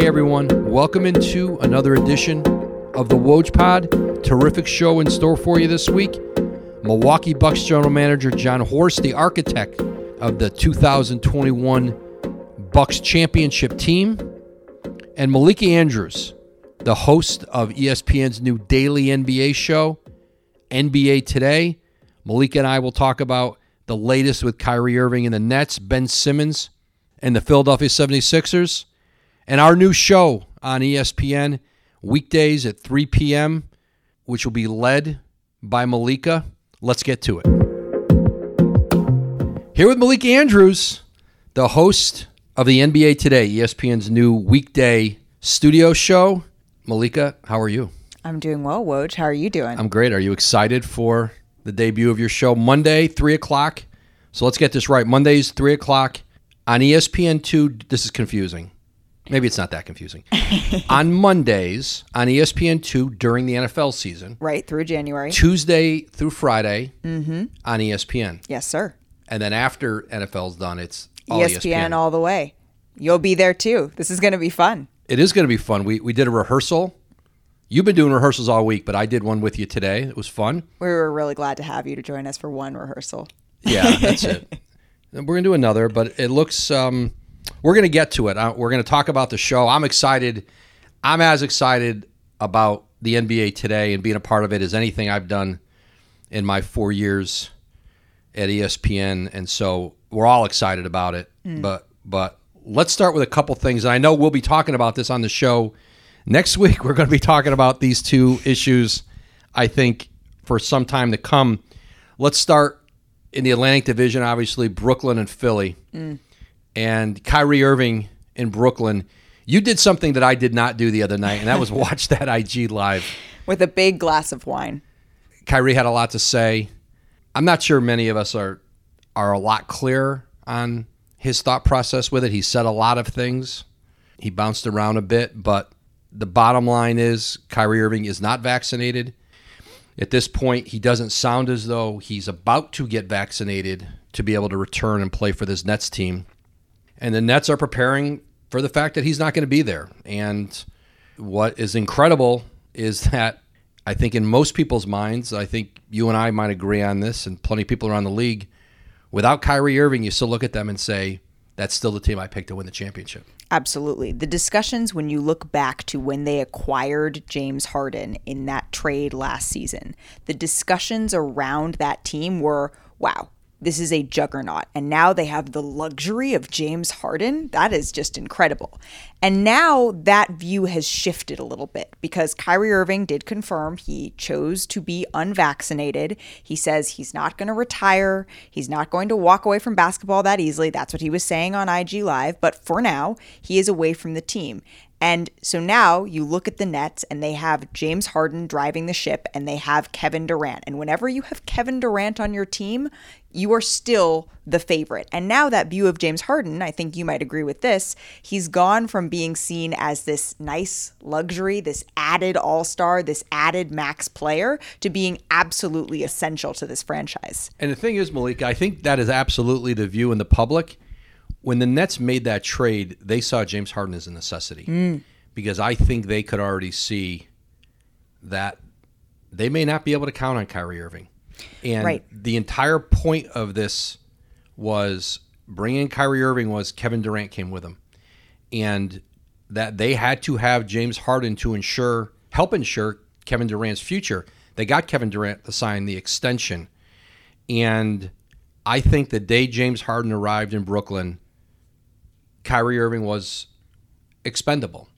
Hey everyone, welcome into another edition of the Woj Pod. Terrific show in store for you this week. Milwaukee Bucks general manager Jon Horst, the architect of the 2021 Bucks championship team, and Malika Andrews, the host of ESPN's new daily NBA show, NBA Today. Malika and I will talk about the latest with Kyrie Irving and the Nets, Ben Simmons and the Philadelphia 76ers, and our new show on ESPN weekdays at 3 p.m., which will be led by Malika. Let's get to it. Here with Malika Andrews, the host of the NBA Today, ESPN's new weekday studio show. Malika, how are you? I'm doing well, Woj. How are you doing? I'm great. Are you excited for the debut of your show Monday, 3 o'clock? So let's get this right. Monday's 3 o'clock on E ESPN2. This is confusing. Maybe it's not that confusing. on Mondays on E ESPN2 during the NFL season, right through January. Tuesday through Friday Mm-hmm. on ESPN. Yes, sir. And then after NFL's done, it's all E ESPN, all the way. You'll be there too. This is going to be fun. It is going to be fun. We, we did a rehearsal. You've been doing rehearsals all week, but I did one with you today. It was fun. We were really glad to have you to join us for one rehearsal. Yeah, that's it. We're gonna do another, but it looks. Um, we're gonna get to it. Uh, We're gonna talk about the show. I'm excited. I'm as excited about the NBA today and being a part of it as anything I've done in my four years at ESPN, and so we're all excited about it. But but let's start with a couple things. And I know we'll be talking about this on the show next week. We're going to be talking about these two issues. I think for some time to come. Let's start in the Atlantic Division, obviously Brooklyn and Philly, and Kyrie Irving in Brooklyn. You did something that I did not do the other night, and that was watch that IG live. With a big glass of wine. Kyrie had a lot to say. I'm not sure many of us are are a lot clearer on his thought process with it. He said a lot of things. He bounced around a bit, but the bottom line is Kyrie Irving is not vaccinated. At this point, he doesn't sound as though he's about to get vaccinated to be able to return and play for this Nets team. And the Nets are preparing for the fact that he's not going to be there. And what is incredible is that I think in most people's minds, I think you and I might agree on this, and plenty of people around the league, without Kyrie Irving, you still look at them and say, that's still the team I picked to win the championship. Absolutely. The discussions when you look back to when they acquired James Harden in that trade last season, the discussions around that team were wow, this is a juggernaut. And now they have the luxury of James Harden. That is just incredible. And now that view has shifted a little bit because Kyrie Irving did confirm he chose to be unvaccinated. He says he's not going to retire. He's not going to walk away from basketball that easily. That's what he was saying on IG Live. But for now, he is away from the team. And so now you look at the Nets and they have James Harden driving the ship and they have Kevin Durant. And whenever you have Kevin Durant on your team, you are still the favorite. And now that view of James Harden, I think you might agree with this, he's gone from being seen as this nice luxury, this added all star, this added max player, to being absolutely essential to this franchise. And the thing is, Malika, I think that is absolutely the view in the public. When the Nets made that trade, they saw James Harden as a necessity mm. because I think they could already see that they may not be able to count on Kyrie Irving. And Right. the entire point of this was bringing Kyrie Irving was Kevin Durant came with him. And that they had to have James Harden to ensure help ensure Kevin Durant's future. They got Kevin Durant to sign the extension. And I think the day James Harden arrived in Brooklyn, Kyrie Irving was expendable.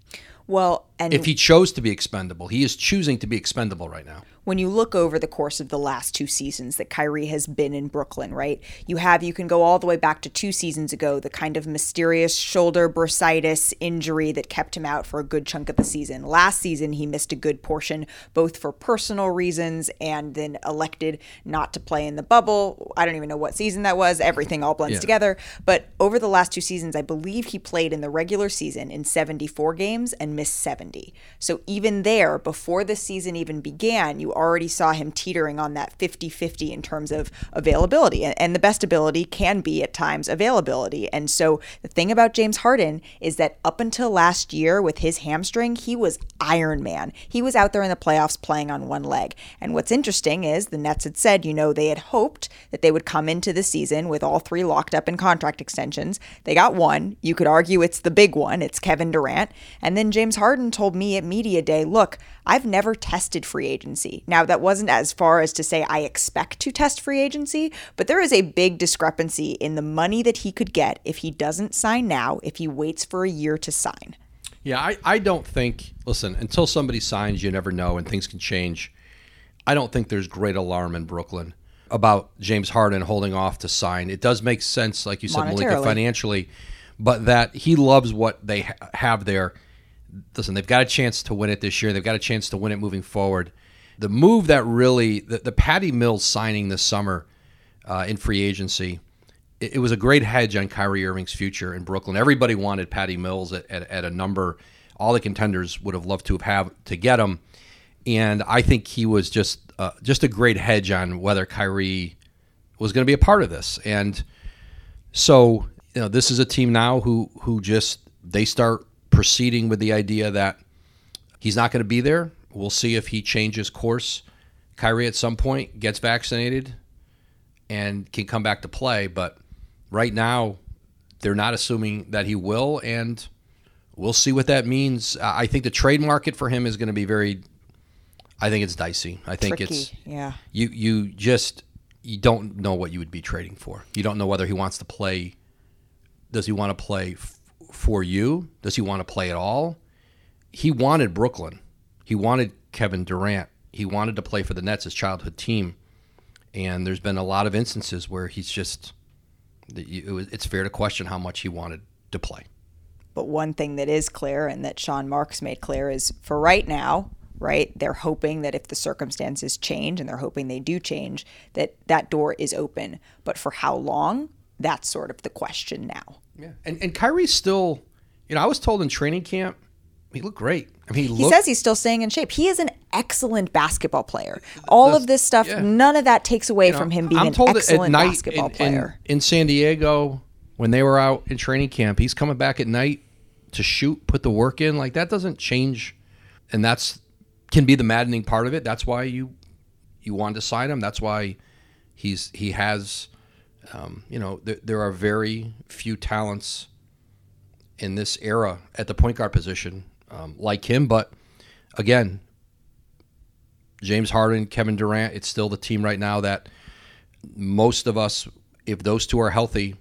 Well, and If he chose to be expendable, he is choosing to be expendable right now. when you look over the course of the last two seasons that Kyrie has been in Brooklyn, right? You have you can go all the way back to two seasons ago, the kind of mysterious shoulder bursitis injury that kept him out for a good chunk of the season. Last season he missed a good portion both for personal reasons and then elected not to play in the bubble. I don't even know what season that was. Everything all blends Yeah. together. But over the last two seasons, I believe he played in the regular season in 74 games and missed 70. 70. So even there, before the season even began, you already saw him teetering on that 50 50 in terms of availability. And the best ability can be at times availability. And so the thing about James Harden is that up until last year with his hamstring, he was Iron Man. He was out there in the playoffs playing on one leg. And what's interesting is the Nets had said, you know, they had hoped that they would come into the season with all three locked up in contract extensions. They got one. You could argue it's the big one, it's Kevin Durant. And then James Harden told me at Media Day, look, I've never tested free agency. Now, that wasn't as far as to say I expect to test free agency, but there is a big discrepancy in the money that he could get if he doesn't sign now, if he waits for a year to sign. Yeah, I, I don't think, listen, until somebody signs, you never know and things can change. I don't think there's great alarm in Brooklyn about James Harden holding off to sign. It does make sense, like you said, Malika, financially, but that he loves what they ha- have there. Listen, they've got a chance to win it this year. They've got a chance to win it moving forward. The move that really, the, the Patty Mills signing this summer uh, in free agency – it, was a great hedge on Kyrie Irving's future in Brooklyn. Everybody wanted Patty Mills at, at, at a number all the contenders would have loved to have, have to get him, and I think he was just uh, just a great hedge on whether Kyrie was going to be a part of this. And so, you know, this is a team now who who just they start proceeding with the idea that he's not going to be there. We'll see if he changes course. Kyrie at some point gets vaccinated and can come back to play, but right now, they're not assuming that he will, and we'll see what that means. I think the trade market for him is going to be very. I think it's dicey. I think Tricky, it's yeah. You you just you don't know what you would be trading for. You don't know whether he wants to play. Does he want to play for you? Does he want to play at all? He wanted Brooklyn. He wanted Kevin Durant. He wanted to play for the Nets, his childhood team. And there's been a lot of instances where he's just it's fair to question how much he wanted to play. But one thing that is clear and that Sean Marks made clear is for right now, right? They're hoping that if the circumstances change and they're hoping they do change, that that door is open. But for how long? That's sort of the question now. Yeah. And and Kyrie's still, you know, I was told in training camp he looked great. I mean, he, he looked, says he's still staying in shape. He is an excellent basketball player. All of this stuff, yeah. none of that takes away you know, from him being I'm an excellent basketball in, player. In, in San Diego, when they were out in training camp, he's coming back at night to shoot, put the work in. Like that doesn't change, and that's can be the maddening part of it. That's why you you wanted to sign him. That's why he's he has. Um, you know, th- there are very few talents in this era at the point guard position um, like him. But again, James Harden, Kevin Durant, it's still the team right now that most of us, if those two are healthy,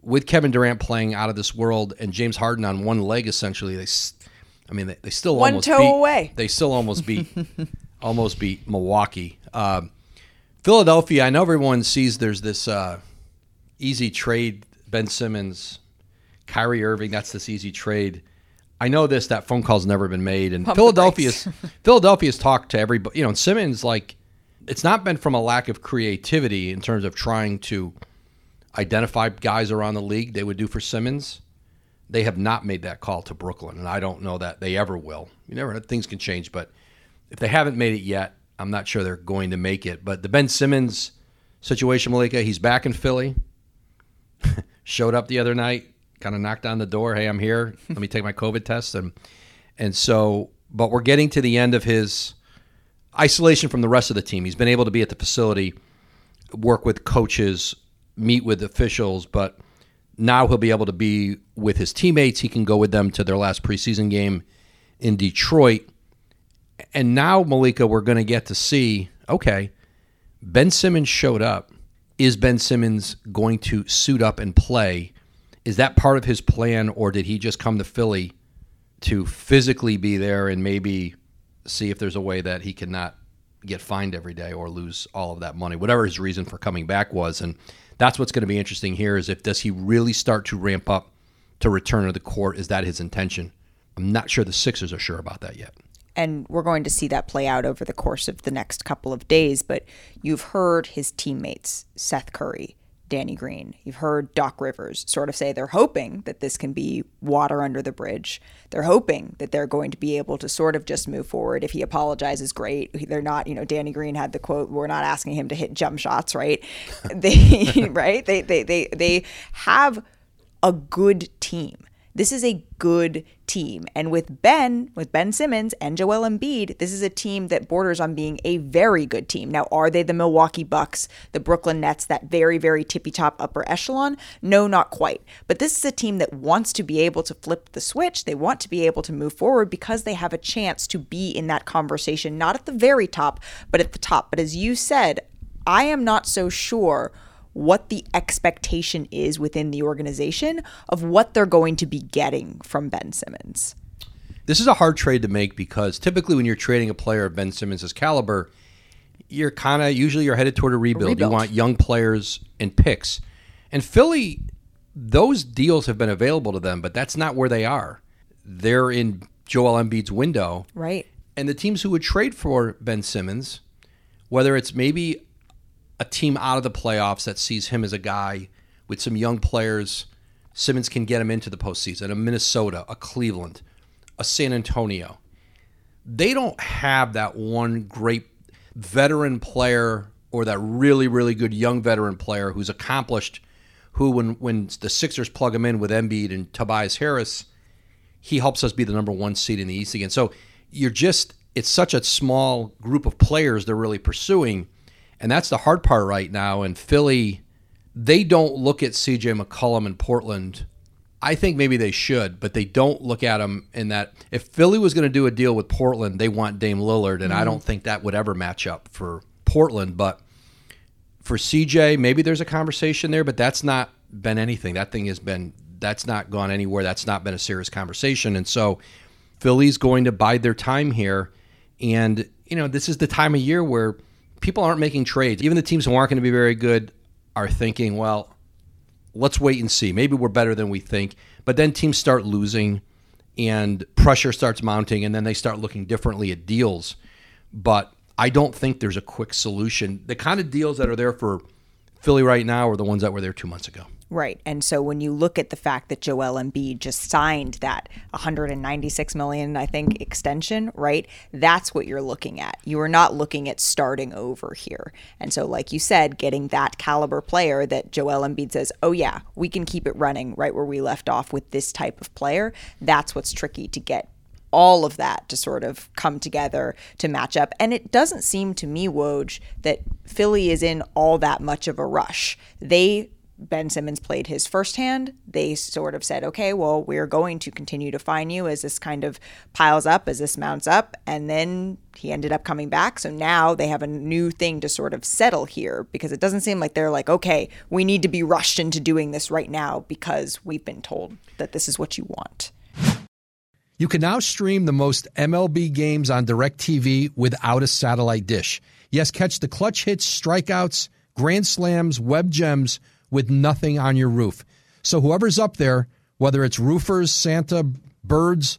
with Kevin Durant playing out of this world and James Harden on one leg, essentially, they, I mean, they, they still one almost toe beat, away. They still almost beat, almost beat Milwaukee. Um, Philadelphia. I know everyone sees there's this uh, easy trade. Ben Simmons, Kyrie Irving. That's this easy trade. I know this. That phone call's never been made, and Pump Philadelphia's Philadelphia's talked to everybody. You know, and Simmons like it's not been from a lack of creativity in terms of trying to identify guys around the league they would do for Simmons. They have not made that call to Brooklyn, and I don't know that they ever will. You never know; things can change, but if they haven't made it yet, I'm not sure they're going to make it. But the Ben Simmons situation, Malika, he's back in Philly. Showed up the other night, kind of knocked on the door. Hey, I'm here. Let me take my COVID test. And and so, but we're getting to the end of his isolation from the rest of the team. He's been able to be at the facility, work with coaches, meet with officials, but now he'll be able to be with his teammates. He can go with them to their last preseason game in Detroit. And now, Malika, we're going to get to see okay, Ben Simmons showed up. Is Ben Simmons going to suit up and play is that part of his plan, or did he just come to Philly to physically be there and maybe see if there's a way that he cannot get fined every day or lose all of that money, whatever his reason for coming back was? And that's what's going to be interesting here is if does he really start to ramp up to return to the court? Is that his intention? I'm not sure the Sixers are sure about that yet. And we're going to see that play out over the course of the next couple of days. But you've heard his teammates, Seth Curry, Danny Green. You've heard Doc Rivers sort of say they're hoping that this can be water under the bridge. They're hoping that they're going to be able to sort of just move forward. If he apologizes, great. They're not, you know, Danny Green had the quote, we're not asking him to hit jump shots, right? they right? They they they they have a good team. This is a good team. And with Ben, with Ben Simmons and Joel Embiid, this is a team that borders on being a very good team. Now, are they the Milwaukee Bucks, the Brooklyn Nets, that very, very tippy top upper echelon? No, not quite. But this is a team that wants to be able to flip the switch. They want to be able to move forward because they have a chance to be in that conversation, not at the very top, but at the top. But as you said, I am not so sure what the expectation is within the organization of what they're going to be getting from Ben Simmons. This is a hard trade to make because typically when you're trading a player of Ben Simmons' caliber, you're kind of usually you're headed toward a rebuild. a rebuild. You want young players and picks. And Philly, those deals have been available to them, but that's not where they are. They're in Joel Embiid's window. Right. And the teams who would trade for Ben Simmons, whether it's maybe a team out of the playoffs that sees him as a guy with some young players. Simmons can get him into the postseason. A Minnesota, a Cleveland, a San Antonio. They don't have that one great veteran player or that really, really good young veteran player who's accomplished. Who, when when the Sixers plug him in with Embiid and Tobias Harris, he helps us be the number one seed in the East again. So you're just it's such a small group of players they're really pursuing and that's the hard part right now. And Philly, they don't look at CJ McCollum in Portland. I think maybe they should, but they don't look at him in that. If Philly was going to do a deal with Portland, they want Dame Lillard, and mm-hmm. I don't think that would ever match up for Portland. But for CJ, maybe there's a conversation there, but that's not been anything. That thing has been that's not gone anywhere. That's not been a serious conversation, and so Philly's going to bide their time here. And you know, this is the time of year where people aren't making trades. Even the teams who aren't going to be very good are thinking, well, let's wait and see. Maybe we're better than we think. But then teams start losing and pressure starts mounting and then they start looking differently at deals. But I don't think there's a quick solution. The kind of deals that are there for Philly right now are the ones that were there two months ago. Right. And so when you look at the fact that Joel Embiid just signed that 196 million, I think, extension, right? That's what you're looking at. You are not looking at starting over here. And so, like you said, getting that caliber player that Joel Embiid says, oh, yeah, we can keep it running right where we left off with this type of player, that's what's tricky to get all of that to sort of come together to match up. And it doesn't seem to me, Woj, that Philly is in all that much of a rush. They Ben Simmons played his first hand, they sort of said, okay, well, we're going to continue to find you as this kind of piles up, as this mounts up. And then he ended up coming back. So now they have a new thing to sort of settle here because it doesn't seem like they're like, okay, we need to be rushed into doing this right now because we've been told that this is what you want. You can now stream the most MLB games on DirecTV without a satellite dish. Yes, catch the clutch hits, strikeouts, grand slams, web gems with nothing on your roof. So whoever's up there, whether it's roofers, Santa, birds,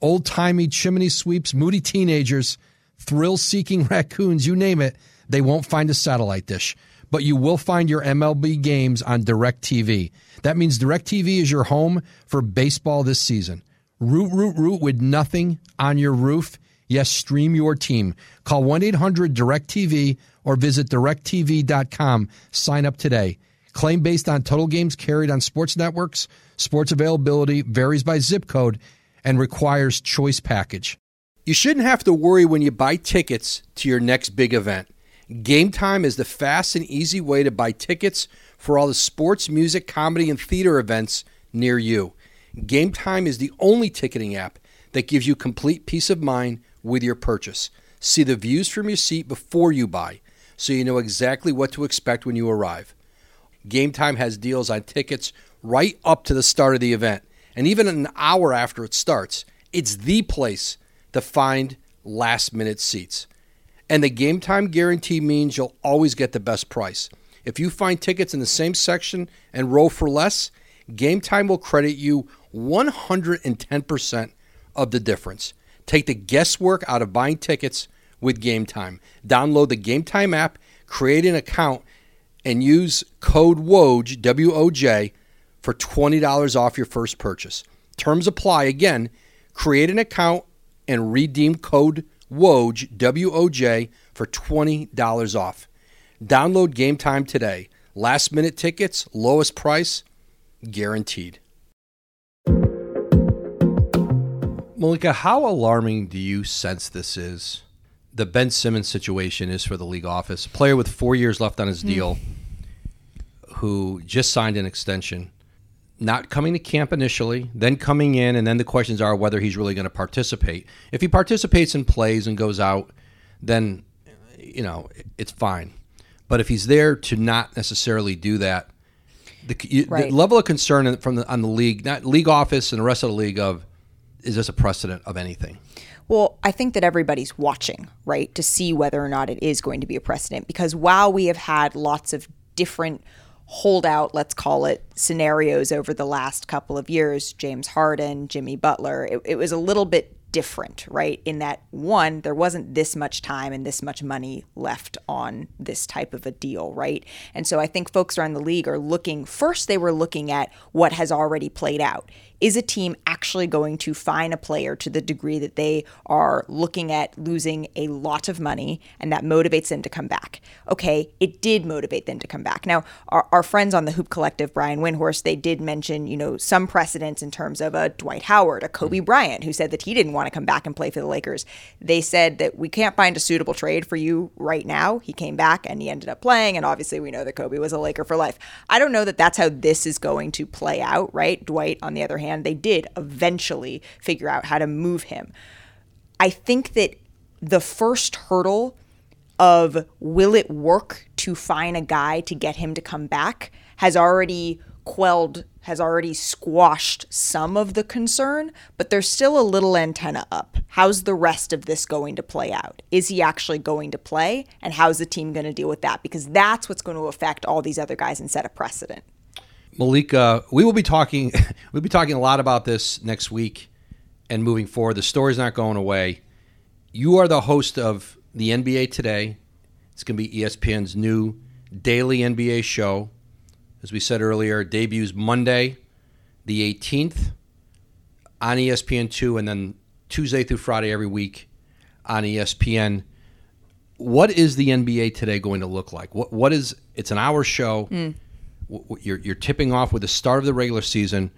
old timey chimney sweeps, moody teenagers, thrill seeking raccoons, you name it, they won't find a satellite dish. But you will find your MLB games on DirecTV. That means DirecTV is your home for baseball this season. Root, root, root with nothing on your roof. Yes, stream your team. Call 1 800 DirecTV or visit directv.com. Sign up today. Claim based on total games carried on sports networks. Sports availability varies by zip code and requires choice package. You shouldn't have to worry when you buy tickets to your next big event. Game Time is the fast and easy way to buy tickets for all the sports, music, comedy, and theater events near you. Game Time is the only ticketing app that gives you complete peace of mind with your purchase. See the views from your seat before you buy so you know exactly what to expect when you arrive. Game Time has deals on tickets right up to the start of the event. And even an hour after it starts, it's the place to find last minute seats. And the game time guarantee means you'll always get the best price. If you find tickets in the same section and row for less, Game Time will credit you 110% of the difference. Take the guesswork out of buying tickets with Game Time. Download the Game Time app, create an account, and use code WOJ, W O J, for $20 off your first purchase. Terms apply. Again, create an account and redeem code WOJ, W O J, for $20 off. Download game time today. Last minute tickets, lowest price, guaranteed. Malika, how alarming do you sense this is? The Ben Simmons situation is for the league office. A player with four years left on his hmm. deal who just signed an extension, not coming to camp initially, then coming in, and then the questions are whether he's really going to participate. If he participates and plays and goes out, then, you know, it's fine. But if he's there to not necessarily do that, the, Right. the level of concern from the, on the league, not league office and the rest of the league of, is this a precedent of anything? Well, I think that everybody's watching, right, to see whether or not it is going to be a precedent. Because while we have had lots of different holdout, let's call it, scenarios over the last couple of years, James Harden, Jimmy Butler, it, it was a little bit different, right? In that one, there wasn't this much time and this much money left on this type of a deal, right? And so I think folks around the league are looking first, they were looking at what has already played out. Is a team actually going to fine a player to the degree that they are looking at losing a lot of money and that motivates them to come back? Okay, it did motivate them to come back. Now, our, our friends on the Hoop Collective, Brian Windhorst, they did mention, you know, some precedents in terms of a Dwight Howard, a Kobe mm-hmm. Bryant, who said that he didn't want to come back and play for the Lakers. They said that we can't find a suitable trade for you right now. He came back and he ended up playing, and obviously we know that Kobe was a Laker for life. I don't know that that's how this is going to play out, right? Dwight, on the other hand, they did eventually figure out how to move him. I think that the first hurdle of will it work to find a guy to get him to come back has already quelled has already squashed some of the concern but there's still a little antenna up. How's the rest of this going to play out? Is he actually going to play? And how's the team going to deal with that? Because that's what's going to affect all these other guys and set a precedent Malika, we will be talking. We'll be talking a lot about this next week and moving forward. The story's not going away. You are the host of the NBA Today. It's going to be ESPN's new daily NBA show. As we said earlier, debuts Monday, the 18th, on E ESPN2, and then Tuesday through Friday every week on ESPN. What is the NBA Today going to look like? What What is? It's an hour show w- you're, you're tipping off with the start of the regular season.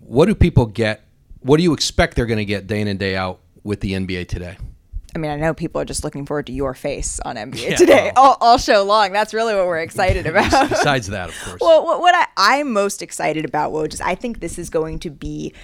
What do people get? What do you expect they're going to get day in and day out with the NBA today? I mean, I know people are just looking forward to your face on NBA Yeah, today well. all, all show long. That's really what we're excited about. Besides that, of course. Well, what, what I, I'm most excited about, Woj, is I think this is going to be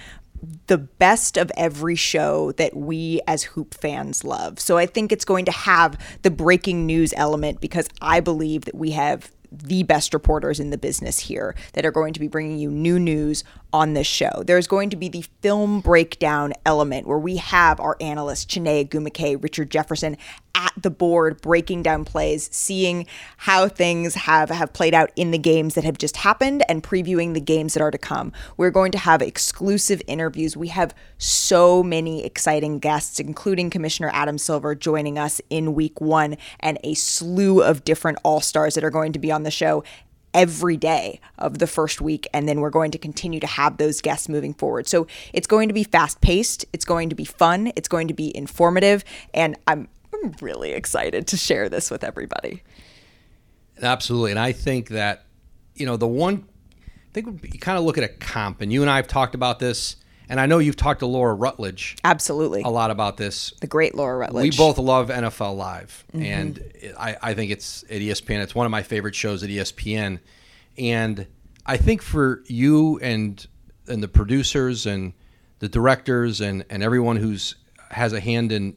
the best of every show that we as hoop fans love. So I think it's going to have the breaking news element because I believe that we have the best reporters in the business here that are going to be bringing you new news on this show. There's going to be the film breakdown element where we have our analysts, Chiney Ogwumike, Richard Jefferson, at the board breaking down plays, seeing how things have, have played out in the games that have just happened and previewing the games that are to come. We're going to have exclusive interviews. We have so many exciting guests, including Commissioner Adam Silver joining us in week one and a slew of different all stars that are going to be on the show every day of the first week and then we're going to continue to have those guests moving forward. So it's going to be fast paced, it's going to be fun, it's going to be informative and I'm I'm really excited to share this with everybody. Absolutely, and I think that you know the one. I think you kind of look at a comp, and you and I have talked about this, and I know you've talked to Laura Rutledge Absolutely. a lot about this. The great Laura Rutledge. We both love NFL Live, mm-hmm. and I, I think it's at ESPN. It's one of my favorite shows at ESPN, and I think for you and and the producers and the directors and and everyone who's has a hand in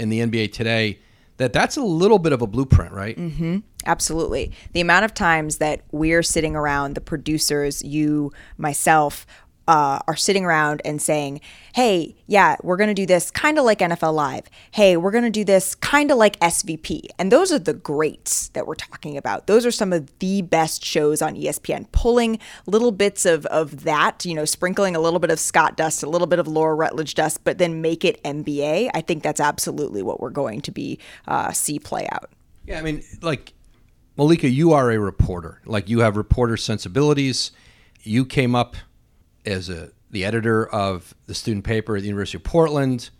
in the NBA today, that that's a little bit of a blueprint, right? Mm-hmm. Absolutely. The amount of times that we're sitting around, the producers, you, myself, uh, are sitting around and saying, hey, yeah, we're going to do this kind of like NFL Live. Hey, we're going to do this kind of like SVP. And those are the greats that we're talking about. Those are some of the best shows on ESPN, pulling little bits of, of that, you know, sprinkling a little bit of Scott dust, a little bit of Laura Rutledge dust, but then make it NBA. I think that's absolutely what we're going to be uh, see play out. Yeah, I mean, like Malika, you are a reporter. Like you have reporter sensibilities. You came up as a the editor of the student paper at the University of Portland.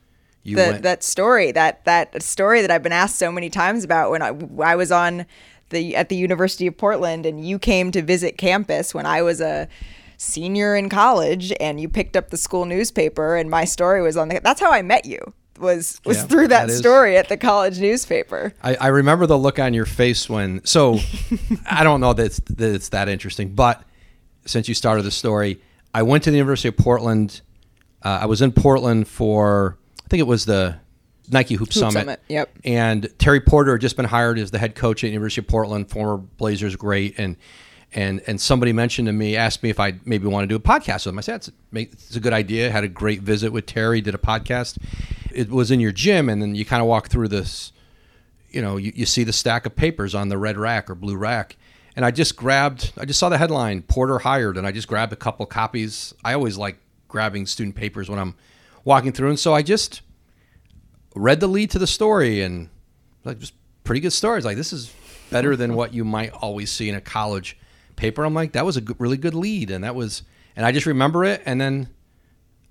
You the, went, that story, that that story that I've been asked so many times about when I, I was on the at the University of Portland and you came to visit campus when I was a senior in college and you picked up the school newspaper and my story was on the that's how I met you was was Yeah, through that, that story at the college newspaper. I, I remember the look on your face when. So, I don't know that it's, that it's that interesting, but since you started the story, I went to the University of Portland. Uh, I was in Portland for I think it was the Nike Hoop, Summit. Summit, yep. And Terry Porter had just been hired as the head coach at University of Portland, former Blazers great, and and and somebody mentioned to me, asked me if I maybe want to do a podcast with him. I said it's, it's a good idea. Had a great visit with Terry. Did a podcast. It was in your gym, and then you kind of walk through this you know, you, you see the stack of papers on the red rack or blue rack. And I just grabbed, I just saw the headline, Porter hired, and I just grabbed a couple copies. I always like grabbing student papers when I'm walking through. And so I just read the lead to the story and like just pretty good stories. Like this is better than what you might always see in a college paper. I'm like, that was a good, really good lead. And that was, and I just remember it. And then,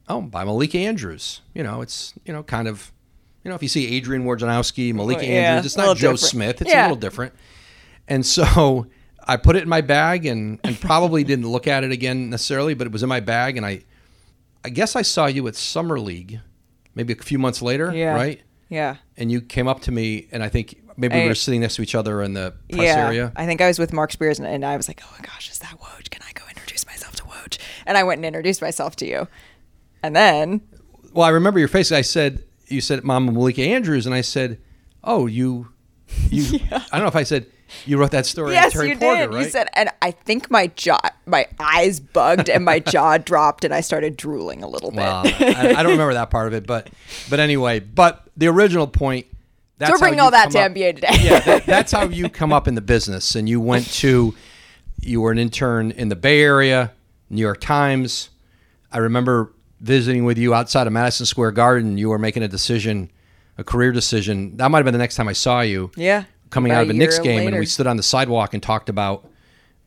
oh, by Malika Andrews, you know, it's, you know, kind of, you know, if you see Adrian Wojnarowski, Malika Well, yeah, Andrews, it's not Joe different. Smith. It's a little different. And so I put it in my bag and, and probably didn't look at it again necessarily, but it was in my bag. And I, I guess I saw you at Summer League, maybe a few months later, Yeah. right? Yeah. And you came up to me, and I think maybe we were sitting next to each other in the press yeah, area. I think I was with Marc Spears, and, and I was like, "Oh my gosh, is that Woj? Can I go introduce myself to Woj?" And I went and introduced myself to you, and then Well, I remember your face. I said, you said, Mama Malika Andrews, and I said, oh, you, you. yeah. I don't know if I said you wrote that story. yes, Terry you Porter, did. Right? You said, and I think my jaw, my eyes bugged, and my jaw dropped, and I started drooling a little bit. I, I don't remember that part of it, but but anyway, but the original point. That's so we're bringing all that to up- NBA today. yeah, that, that's how you come up in the business. And you went to, you were an intern in the Bay Area, New York Times. I remember visiting with you outside of Madison Square Garden. You were making a decision, a career decision. That might have been the next time I saw you. Yeah, Coming about out of a Knicks game, and we stood on the sidewalk and talked about.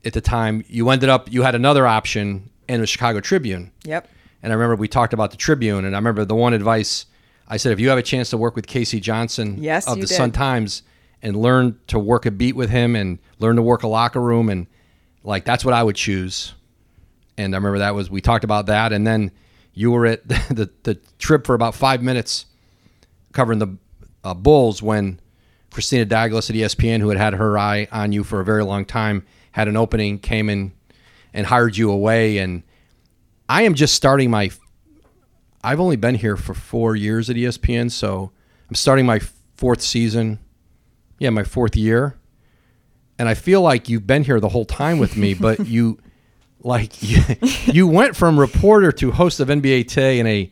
At the time, you ended up. You had another option in the Chicago Tribune. Yep. And I remember we talked about the Tribune, and I remember the one advice I said: if you have a chance to work with K.C. Johnson Yes, of the did. Sun Times and learn to work a beat with him and learn to work a locker room, and like that's what I would choose. And I remember that was we talked about that, and then you were at the the trip for about five minutes covering the uh, Bulls when Christina Douglas at ESPN, who had had her eye on you for a very long time, had an opening, came in and hired you away. And I am just starting my. I've only been here for four years at ESPN, so I'm starting my fourth season. Yeah, my fourth year, and I feel like you've been here the whole time with me, but you, like, you, you went from reporter to host of NBA Today in a.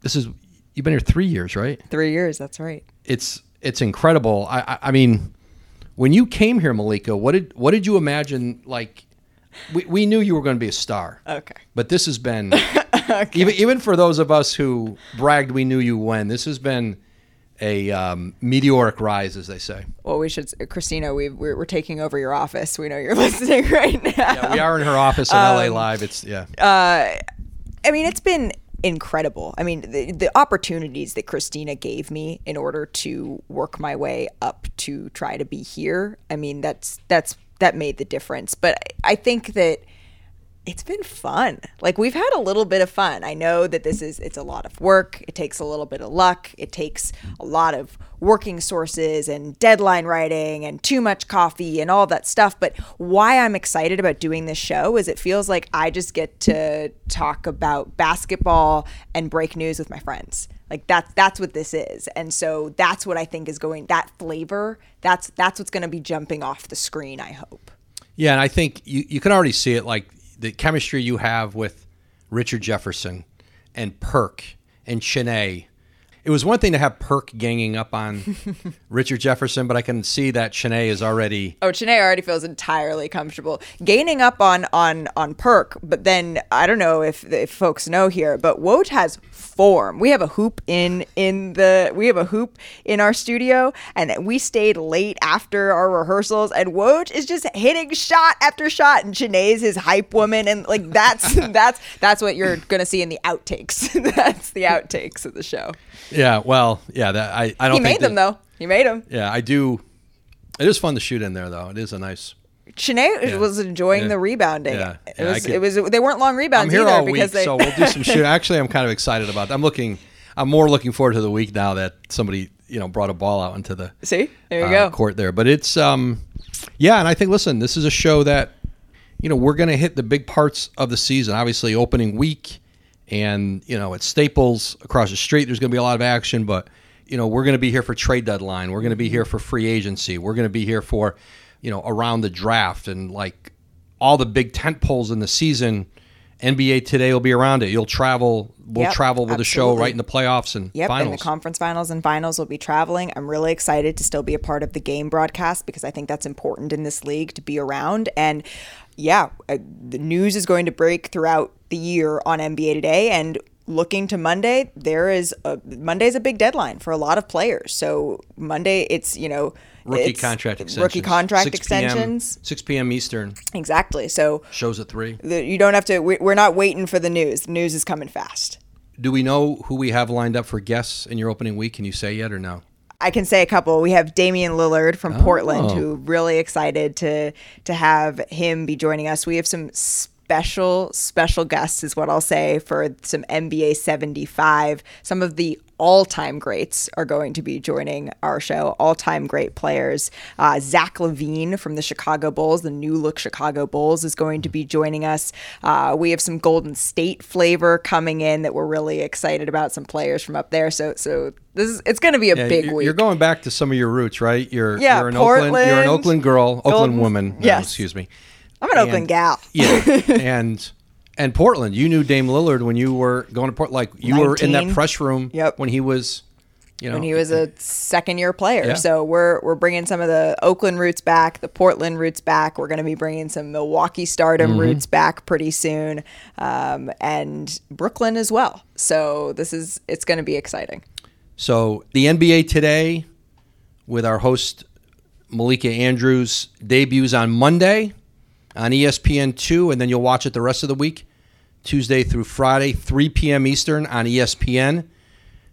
This is you've been here three years, right? Three years. That's right. it's it's incredible. I, I I mean, when you came here, Malika, what did what did you imagine? Like, we, we knew you were going to be a star, Okay. but this has been even even for those of us who bragged we knew you when. This has been a um, meteoric rise, as they say. Well, we should, Christina. We we're, we're taking over your office. We know you're listening right now. Yeah, we are in her office in LA Live. It's yeah. I mean, it's been incredible. I mean, the, the opportunities that Christina gave me in order to work my way up to try to be here. I mean, that's that's that made the difference. But I I think that it's been fun. Like we've had a little bit of fun. I know that this is it's a lot of work. It takes a little bit of luck. It takes a lot of working sources and deadline writing and too much coffee and all that stuff. But why I'm excited about doing this show is it feels like I just get to talk about basketball and break news with my friends. Like that's that's what this is. And so that's what I think is going that flavor, that's that's what's going to be jumping off the screen, I hope. Yeah, and I think you, you can already see it like the chemistry you have with Richard Jefferson and Perk and Chiney it was one thing to have Perk ganging up on Richard Jefferson, but I can see that Chiney is already. Oh, Chiney already feels entirely comfortable gaining up on on on Perk, but then I don't know if if folks know here, but Woj has form. We have a hoop in in the we have a hoop in our studio, and we stayed late after our rehearsals, and Woj is just hitting shot after shot, and Chiney's his hype woman, and like that's that's that's what you're gonna see in the outtakes. that's the outtakes of the show. Yeah, well, yeah, that I I don't. He made them though. He made them. Yeah, I do. It is fun to shoot in there though. It is a nice. Chiney Yeah. was enjoying Yeah. the rebounding. Yeah. It was get- it was they weren't long rebounds I'm here either all because week, they so we'll do some shoot. Actually, I'm kind of excited about. That. I'm looking. I'm more looking forward to the week now that somebody you know brought a ball out into the See? There you uh, go. court there. But it's um, yeah, and I think listen, this is a show that you know we're going to hit the big parts of the season. Obviously, opening week, and you know at Staples across the street, there's going to be a lot of action. But you know we're going to be here for trade deadline. We're going to be here for free agency. We're going to be here for you know around the draft and like all the big tent poles in the season. NBA today will be around it. You'll travel. We'll Yep, travel with the show right in the playoffs and Yep, finals. and the conference finals and finals will be traveling. I'm really excited to still be a part of the game broadcast because I think that's important in this league to be around. And yeah, uh, the news is going to break throughout the year on NBA Today. And looking to Monday, there is a, Monday's a big deadline for a lot of players. So Monday, it's you know rookie it's- contract extensions. rookie contract 6 p.m. extensions. 6 p.m. Eastern. Exactly. So Shows at three. the, you don't have to. we- We're not waiting for the news. The news is coming fast. Do we know who we have lined up for guests in your opening week? Can you say yet or no? I can say a couple. We have Damian Lillard from Portland, Oh. who really excited to to have him be joining us. We have some special special guests, is what I'll say for some NBA 75. Some of the all-time greats are going to be joining our show. All-time great players. Uh, Zach LaVine from the Chicago Bulls, the new look Chicago Bulls, is going to be joining us. Uh, we have some Golden State flavor coming in that we're really excited about. Some players from up there. So so this is it's going to be a Yeah, big you're, week. you're going back to some of your roots, right? You're Yeah, you're an Oakland, you're an Oakland girl, Oakland Golden- woman. No, Yes. excuse me. I'm an Oakland gal. Yeah, and and Portland. You knew Dame Lillard when you were going to Port. Like you were in that press room. Yep. When he was, you know, when he was a second year player. Yeah. So we're we're bringing some of the Oakland roots back, the Portland roots back. We're going to be bringing some Milwaukee Stardom Mm-hmm. roots back pretty soon, um, and Brooklyn as well. So this is it's going to be exciting. So the NBA today, with our host Malika Andrews, debuts on Monday on E ESPN two, and then you'll watch it the rest of the week, Tuesday through Friday, 3 p.m. Eastern on ESPN,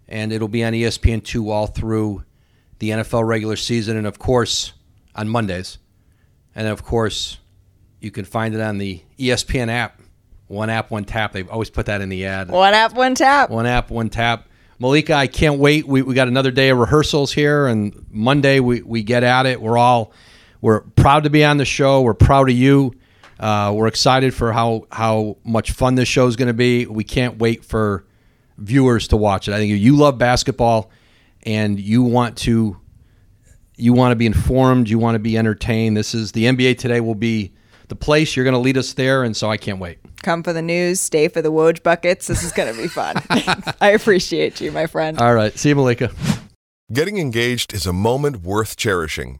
and it'll be on E ESPN two all through the NFL regular season, and of course on Mondays, and of course you can find it on the ESPN app. One app, one tap. They've always put that in the ad. One app, one tap. One app, one tap. Malika, I can't wait. We, we got another day of rehearsals here, and Monday we, we get at it. We're all we're proud to be on the show. We're proud of you. Uh, we're excited for how how much fun this show is going to be. We can't wait for viewers to watch it. I think you love basketball and you want to you want to be informed, you want to be entertained. This is the NBA today will be the place. You're going to lead us there, and so I can't wait. Come for the news, stay for the Woj buckets. This is going to be fun. I appreciate you, my friend. All right, see you, Malika. Getting engaged is a moment worth cherishing.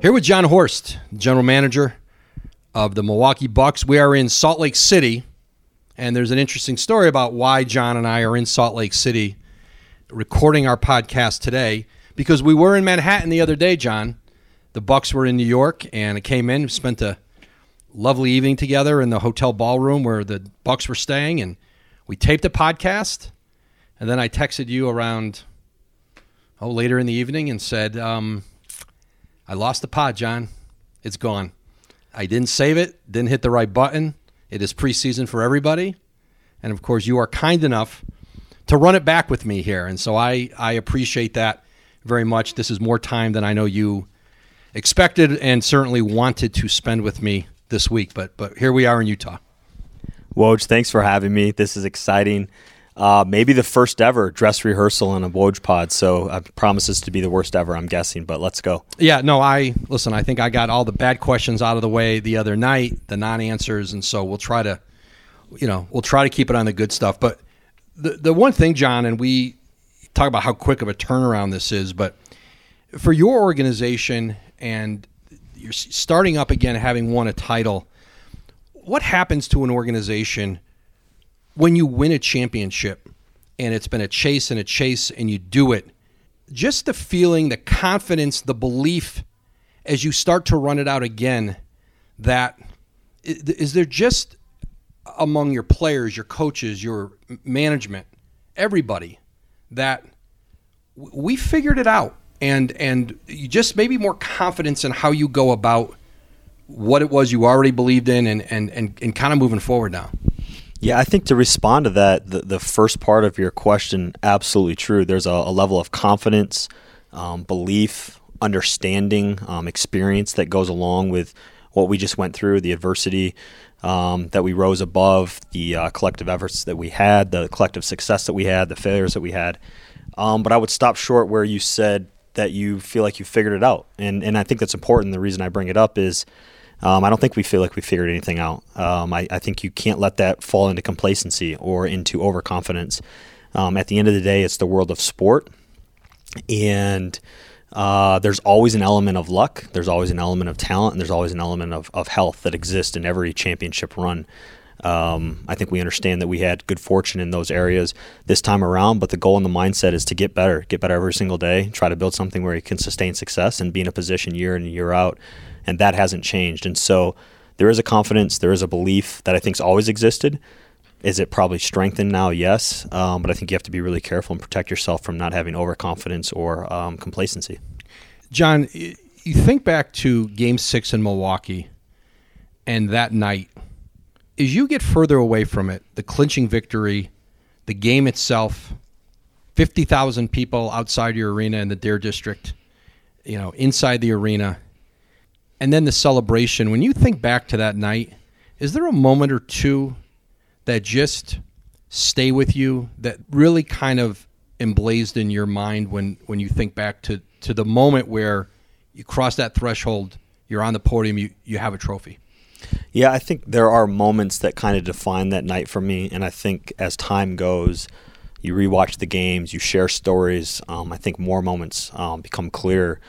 Here with Jon Horst, general manager of the Milwaukee Bucks. We are in Salt Lake City, and there's an interesting story about why Jon and I are in Salt Lake City recording our podcast today. because we were in Manhattan the other day, Jon. The Bucks were in New York, and it came in. Spent a lovely evening together in the hotel ballroom where the Bucks were staying, and we taped a podcast. And then I texted you around oh later in the evening and said, um, "I lost the pod, Jon. It's gone. I didn't save it. Didn't hit the right button. It is preseason for everybody, and of course, you are kind enough to run it back with me here, and so I I appreciate that very much. This is more time than I know you expected and certainly wanted to spend with me this week, but but here we are in Utah. Woj, thanks for having me. This is exciting. Uh, maybe the first ever dress rehearsal in a Woj pod. So it promises to be the worst ever, I'm guessing. But let's go. Yeah, no, I listen. I think I got all the bad questions out of the way the other night, the non-answers, and so we'll try to, you know, we'll try to keep it on the good stuff. But the the one thing, Jon, and we talk about how quick of a turnaround this is, but for your organization and you're starting up again, having won a title. What happens to an organization? When you win a championship and it's been a chase and a chase and you do it, just the feeling, the confidence, the belief as you start to run it out again that is there just among your players, your coaches, your management, everybody that we figured it out and and you just maybe more confidence in how you go about what it was you already believed in and and and, and kind of moving forward now. Yeah, I think to respond to that, the, the first part of your question, absolutely true. There's a, a level of confidence, um, belief, understanding, um, experience that goes along with what we just went through, the adversity um, that we rose above, the uh, collective efforts that we had, the collective success that we had, the failures that we had. Um, but I would stop short where you said that you feel like you figured it out. And, and I think that's important. The reason I bring it up is um, I don't think we feel like we figured anything out. Um, I, I, think you can't let that fall into complacency or into overconfidence. Um, at the end of the day, it's the world of sport, and uh, there's always an element of luck, there's always an element of talent, and there's always an element of, of health that exists in every championship run. Um, I think we understand that we had good fortune in those areas this time around, but the goal and the mindset is to get better, get better every single day, try to build something where you can sustain success and be in a position year in and year out and that hasn't changed. And so there is a confidence, there is a belief that I think's always existed. Is it probably strengthened now? Yes, um, but I think you have to be really careful and protect yourself from not having overconfidence or um, complacency. Jon, you think back to Game Six in Milwaukee, and that night, as you get further away from it, the clinching victory, the game itself, fifty thousand people outside your arena in the Deer District, you know, inside the arena and then the celebration. When you think back to that night, is there a moment or two that just stay with you that really kind of emblazed in your mind when when you think back to to the moment where you cross that threshold, you're on the podium, you you have a trophy? Yeah, I think there are moments that kind of define that night for me, and I think as time goes, you rewatch the games, you share stories. Um, I think more moments um, become clear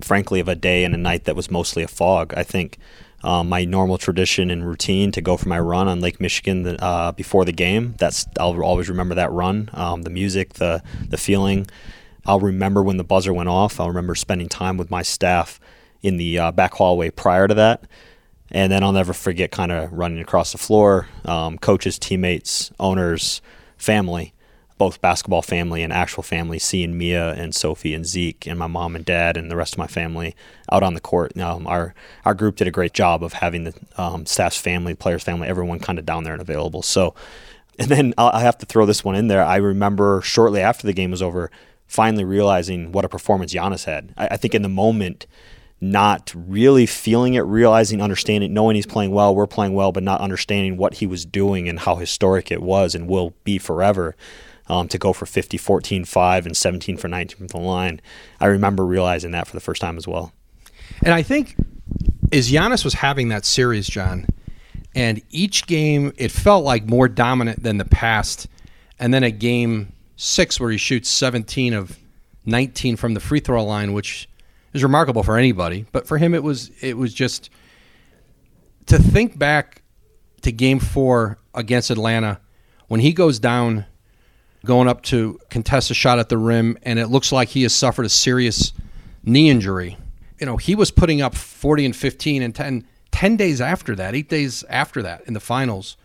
frankly, of a day and a night that was mostly a fog. I think um, my normal tradition and routine to go for my run on Lake Michigan uh, before the game. That's I'll always remember that run. Um, the music, the the feeling. I'll remember when the buzzer went off. I'll remember spending time with my staff in the uh, back hallway prior to that. And then I'll never forget kind of running across the floor, um, coaches, teammates, owners, family, both basketball family and actual family, seeing Mia and Sophie and Zeke and my mom and dad and the rest of my family out on the court. Um, our our group did a great job of having the um, staff's family, players' family, everyone kind of down there and available. So, and then I'll have to throw this one in there. I remember shortly after the game was over, finally realizing what a performance Giannis had. I, I think in the moment not really feeling it, realizing, understanding, knowing he's playing well, we're playing well, but not understanding what he was doing and how historic it was and will be forever um, to go for 50, 14, 5, and 17 for 19 from the line. I remember realizing that for the first time as well. And I think as Giannis was having that series, Jon, and each game it felt like more dominant than the past. And then a game six where he shoots 17 of 19 from the free throw line, which is remarkable for anybody. But for him, it was it was just to think back to Game Four against Atlanta when he goes down going up to contest a shot at the rim, and it looks like he has suffered a serious knee injury. You know, he was putting up 40 and 15 and 10, 10 days after that, eight days after that in the finals.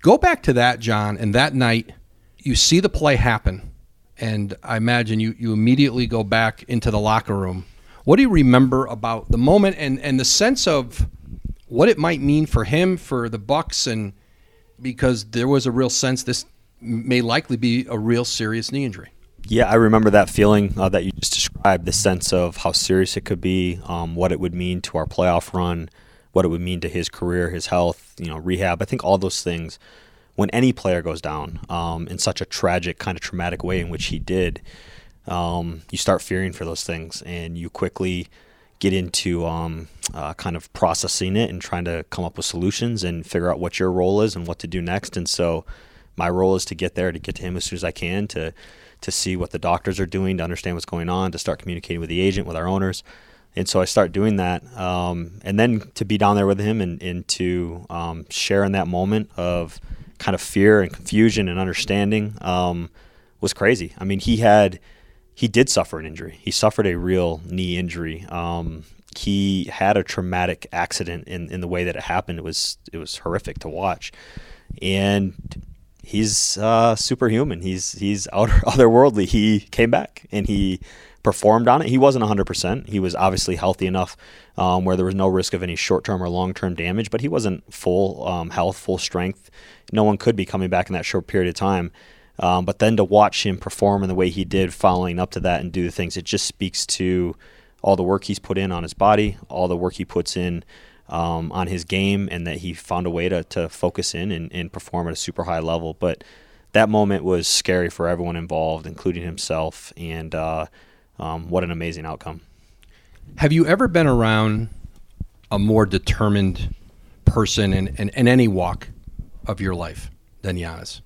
Go back to that, Jon, and that night you see the play happen, and I imagine you, you immediately go back into the locker room. What do you remember about the moment and, and the sense of what it might mean for him, for the Bucks, and because there was a real sense this may likely be a real serious knee injury. Yeah, I remember that feeling uh, that you just described, the sense of how serious it could be, um, what it would mean to our playoff run, what it would mean to his career, his health, you know, rehab. I think all those things, when any player goes down um, in such a tragic, kind of traumatic way in which he did, um, you start fearing for those things and you quickly get into um, uh, kind of processing it and trying to come up with solutions and figure out what your role is and what to do next. And so my role is to get there, to get to him as soon as I can, to to see what the doctors are doing, to understand what's going on, to start communicating with the agent, with our owners. And so I start doing that. Um, and then to be down there with him and, and to um, share in that moment of kind of fear and confusion and understanding um, was crazy. I mean, he had, he did suffer an injury. He suffered a real knee injury. Um, he had a traumatic accident in, in the way that it happened. It was, it was horrific to watch. And he's uh, superhuman. He's he's outer, otherworldly. He came back and he performed on it. He wasn't 100%. He was obviously healthy enough um, where there was no risk of any short term or long term damage, but he wasn't full um, health, full strength. No one could be coming back in that short period of time. Um, but then to watch him perform in the way he did following up to that and do the things, it just speaks to all the work he's put in on his body, all the work he puts in um, on his game and that he found a way to, to focus in and, and perform at a super high level. But that moment was scary for everyone involved, including himself. And uh, um, what an amazing outcome. Have you ever been around a more determined person in, in, in any walk of your life than Giannis?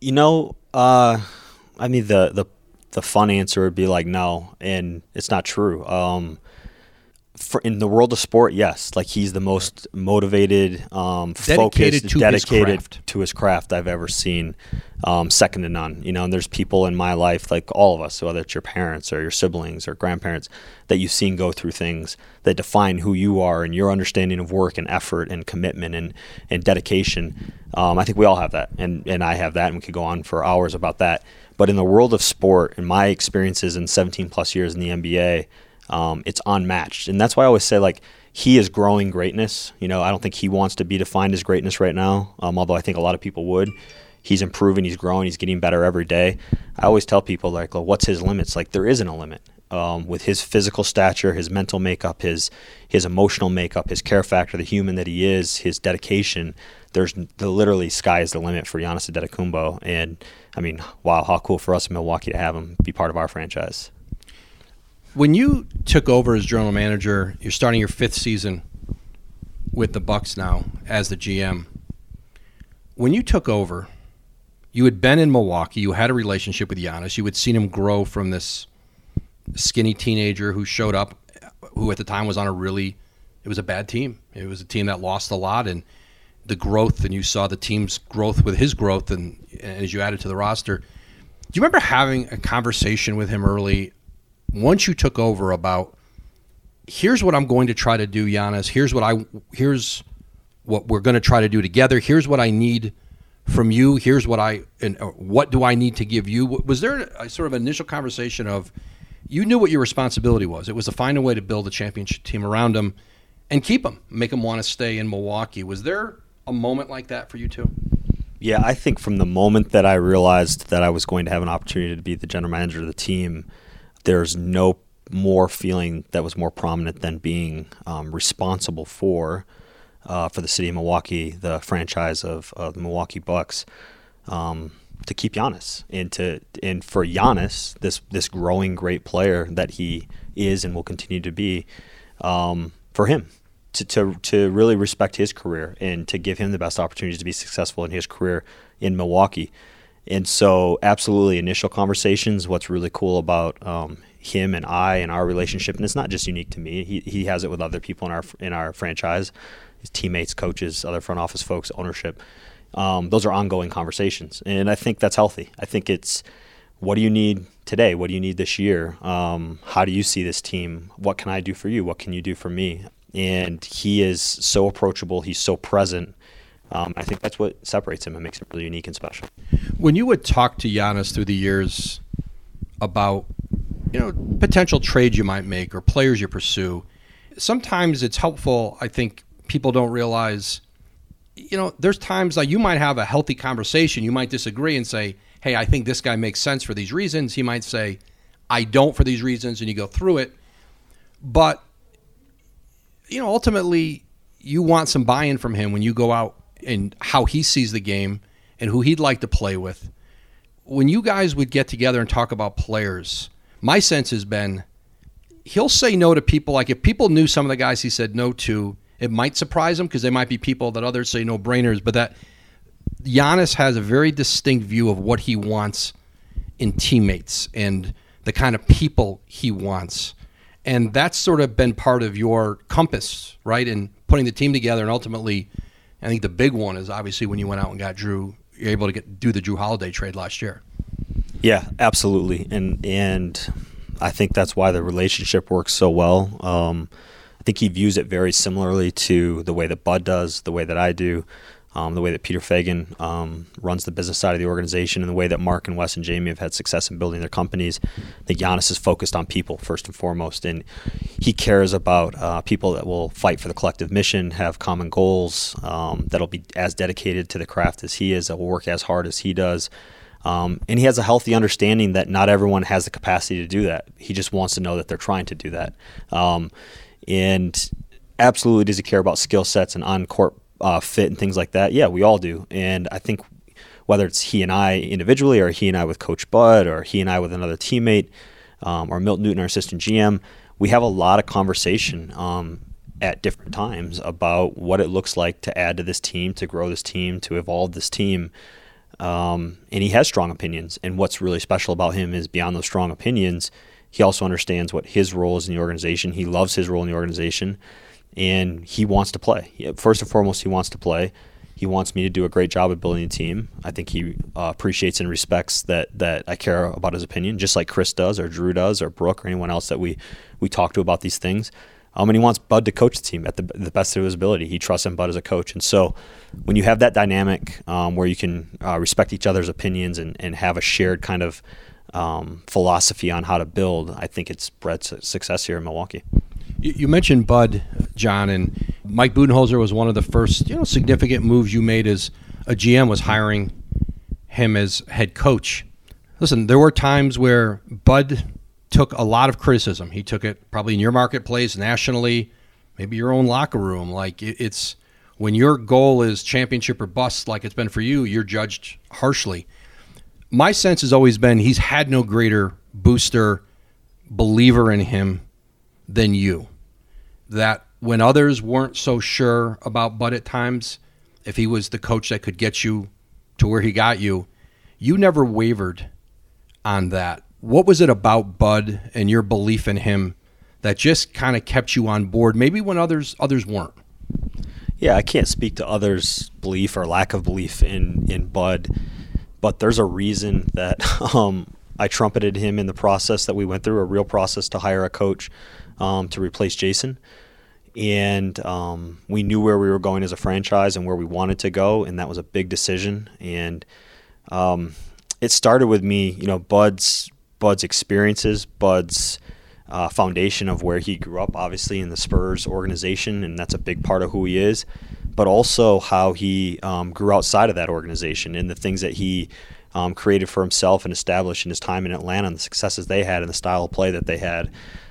You know, uh, I mean, the, the, the fun answer would be like, no, and it's not true. Um, for in the world of sport, yes, like he's the most motivated, um, dedicated focused, to dedicated his to his craft I've ever seen, um, second to none. You know, and there's people in my life, like all of us, whether it's your parents or your siblings or grandparents, that you've seen go through things that define who you are and your understanding of work and effort and commitment and and dedication. Um, I think we all have that, and and I have that, and we could go on for hours about that. But in the world of sport, in my experiences in 17 plus years in the NBA um, it's unmatched. And that's why I always say, like, he is growing greatness. You know, I don't think he wants to be defined as greatness right now, um, although I think a lot of people would. He's improving, he's growing, he's getting better every day. I always tell people, like, well, what's his limits? Like, there isn't a limit. Um, with his physical stature, his mental makeup, his his emotional makeup, his care factor, the human that he is, his dedication. There's the literally sky is the limit for Giannis Antetokounmpo, and I mean, wow, how cool for us in Milwaukee to have him be part of our franchise. When you took over as general manager, you're starting your fifth season with the Bucks now as the GM. When you took over, you had been in Milwaukee. You had a relationship with Giannis. You had seen him grow from this skinny teenager who showed up, who at the time was on a really, it was a bad team. It was a team that lost a lot, and the growth, and you saw the team's growth with his growth, and, and as you added to the roster. Do you remember having a conversation with him early once you took over about here's what I'm going to try to do, Giannis. Here's what I here's what we're going to try to do together. Here's what I need from you. Here's what I and uh, what do I need to give you. Was there a, sort of initial conversation of you knew what your responsibility was? It was to find a way to build a championship team around them and keep them, make them want to stay in Milwaukee. Was there a moment like that for you too? Yeah, I think from the moment that I realized that I was going to have an opportunity to be the general manager of the team there's no more feeling that was more prominent than being um, responsible for uh, for the city of Milwaukee, the franchise of, of the Milwaukee Bucks, um, to keep Giannis and to and for Giannis, this this growing great player that he is and will continue to be, um, for him to, to to really respect his career and to give him the best opportunities to be successful in his career in Milwaukee. And so, absolutely, initial conversations. What's really cool about um, him and I and our relationship, and it's not just unique to me. He, he has it with other people in our in our franchise, his teammates, coaches, other front office folks, ownership. um, those are ongoing conversations, and I think that's healthy. I think it's what do you need today? What do you need this year? Um, how do you see this team? What can I do for you? What can you do for me? And he is so approachable. He's so present. Um, I think that's what separates him and makes him really unique and special. When you would talk to Giannis through the years about you know potential trades you might make or players you pursue, sometimes it's helpful. I think people don't realize. You know, there's times like you might have a healthy conversation. You might disagree and say, "Hey, I think this guy makes sense for these reasons." He might say, "I don't for these reasons," and you go through it. But you know, ultimately, you want some buy-in from him when you go out and how he sees the game and who he'd like to play with. When you guys would get together and talk about players, my sense has been he'll say no to people. Like if people knew some of the guys he said no to, it might surprise them because they might be people that others say no brainers. But that Giannis has a very distinct view of what he wants in teammates and the kind of people he wants. And that's sort of been part of your compass, right? In putting the team together and ultimately I think the big one is obviously when you went out and got Jrue, you're able to get do the Jrue Holiday trade last year. Yeah, absolutely, and and I think that's why the relationship works so well. Um, I think he views it very similarly to the way that Bud does, the way that I do um, the way that Peter Feigin um, runs the business side of the organization, and the way that Mark and Wes and Jamie have had success in building their companies. I think Giannis is focused on people first and foremost, and he cares about uh, people that will fight for the collective mission, have common goals, um, that'll be as dedicated to the craft as he is, that will work as hard as he does. Um, and he has a healthy understanding that not everyone has the capacity to do that. He just wants to know that they're trying to do that. Um, and absolutely does he care about skill sets and on court uh, fit and things like that. Yeah, we all do. And I think whether it's he and I individually, or he and I with Coach Bud, or he and I with another teammate, um, or Milt Newton, our assistant GM, we have a lot of conversation um, at different times about what it looks like to add to this team, to grow this team, to evolve this team. Um, and he has strong opinions. And what's really special about him is beyond those strong opinions, he also understands what his role is in the organization. He loves his role in the organization and he wants to play. First and foremost, he wants to play. He wants me to do a great job of building a team. I think he uh, appreciates and respects that that I care about his opinion, just like Khris does, or Jrue does, or Brooke, or anyone else that we we talk to about these things. Um, and he wants Bud to coach the team at the, the best of his ability. He trusts in Bud as a coach, and so when you have that dynamic um, where you can uh, respect each other's opinions and, and have a shared kind of um, philosophy on how to build, I think it's bred success here in Milwaukee. You mentioned Bud, Jon, and Mike Budenholzer was one of the first, you know, significant moves you made as a GM was hiring him as head coach. Listen, there were times where Bud took a lot of criticism. He took it probably in your marketplace, nationally, maybe your own locker room. Like it's when your goal is championship or bust, like it's been for you, you're judged harshly. My sense has always been he's had no greater booster, believer in him than you that when others weren't so sure about Bud at times, if he was the coach that could get you to where he got you, you never wavered on that. What was it about Bud and your belief in him that just kind of kept you on board, maybe when others others weren't? Yeah, I can't speak to others' belief or lack of belief in in Bud, but there's a reason that um, I trumpeted him in the process that we went through, a real process to hire a coach um, to replace Jason and um, we knew where we were going as a franchise and where we wanted to go, and that was a big decision. And um, it started with me, you know, Bud's Bud's experiences, Bud's uh, foundation of where he grew up, obviously in the Spurs organization, and that's a big part of who he is. But also how he um, grew outside of that organization and the things that he um, created for himself and established in his time in Atlanta and the successes they had and the style of play that they had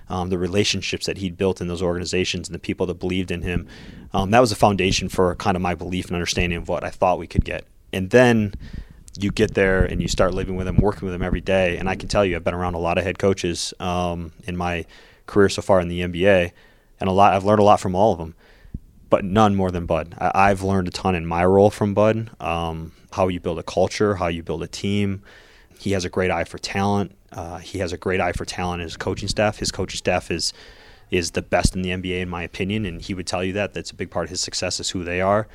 um, the relationships that he'd built in those organizations and the people that believed in him. Um, that was a foundation for kind of my belief and understanding of what I thought we could get. And then you get there and you start living with him, working with him every day. And I can tell you, I've been around a lot of head coaches um, in my career so far in the NBA, and a lot. I've learned a lot from all of them, but none more than Bud. I, have learned a ton in my role from Bud. Um, how you build a culture, how you build a team. He has a great eye for talent. Uh, he has a great eye for talent in his coaching staff. His coaching staff is is the best in the NBA in my opinion, and he would tell you that. That's a big part of his success is who they are,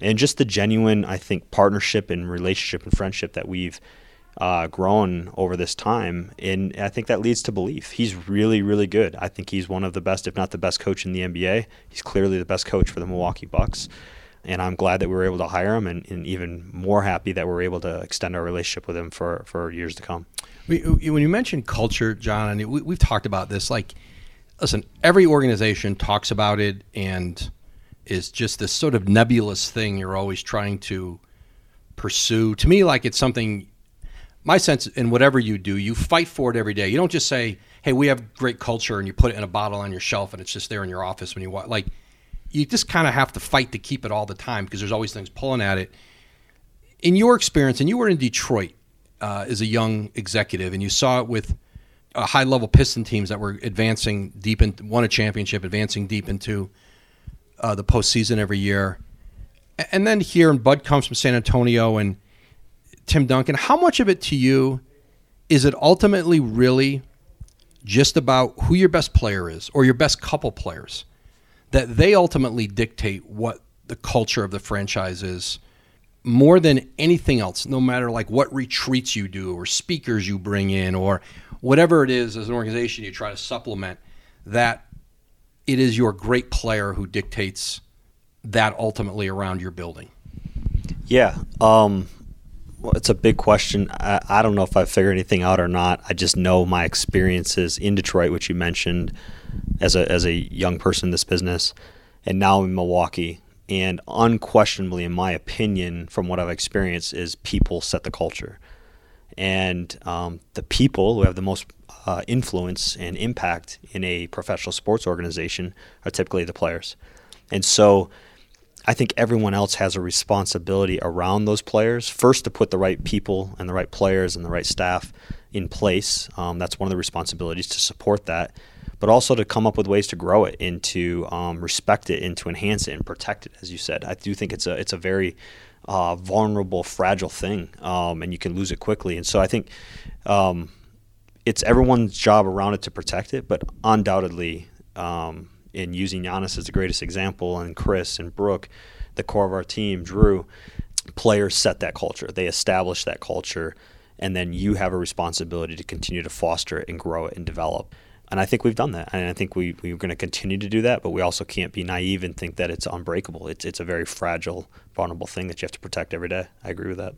and just the genuine, I think, partnership and relationship and friendship that we've uh, grown over this time, and I think that leads to belief. He's really, really good. I think he's one of the best, if not the best, coach in the NBA. He's clearly the best coach for the Milwaukee Bucks and I'm glad that we were able to hire him, and, and, even more happy that we're able to extend our relationship with him for for years to come. When you mentioned culture, Jon, and we, we've talked about this. Like, listen, every organization talks about it, and is just this sort of nebulous thing you're always trying to pursue. To me, like it's something. My sense in whatever you do, you fight for it every day. You don't just say, "Hey, we have great culture," and you put it in a bottle on your shelf, and it's just there in your office when you walk. Like you just kind of have to fight to keep it all the time because there's always things pulling at it. In your experience, and you were in Detroit uh, as a young executive, and you saw it with uh, high level Piston teams that were advancing deep in won a championship, advancing deep into uh, the postseason every year. And then here, and Bud comes from San Antonio, and Tim Duncan. How much of it to you is it ultimately really just about who your best player is or your best couple players? that they ultimately dictate what the culture of the franchise is more than anything else no matter like what retreats you do or speakers you bring in or whatever it is as an organization you try to supplement that it is your great player who dictates that ultimately around your building. Yeah um, well, it's a big question. I, I don't know if i figured anything out or not. I just know my experiences in detroit which you mentioned as a as a young person in this business, and now in Milwaukee. And unquestionably, in my opinion, from what I've experienced, is people set the culture, and um, the people who have the most uh, influence and impact in a professional sports organization are typically the players. And so, I think everyone else has a responsibility around those players. First, to put the right people and the right players and the right staff in place. Um, that's one of the responsibilities to support that but also to come up with ways to grow it and to um, respect it and to enhance it and protect it. As you said, I do think it's a it's a very uh, vulnerable, fragile thing, um, and you can lose it quickly. And so I think um, it's everyone's job around it to protect it, but undoubtedly, um, in using Giannis as the greatest example, and Khris and Brooke, the core of our team, Jrue, players set that culture. They establish that culture, and then you have a responsibility to continue to foster it and grow it and develop. And I think we've done that. And I think we, we're going to continue to do that, but we also can't be naive and think that it's unbreakable. It's, it's a very fragile, vulnerable thing that you have to protect every day. I agree with that.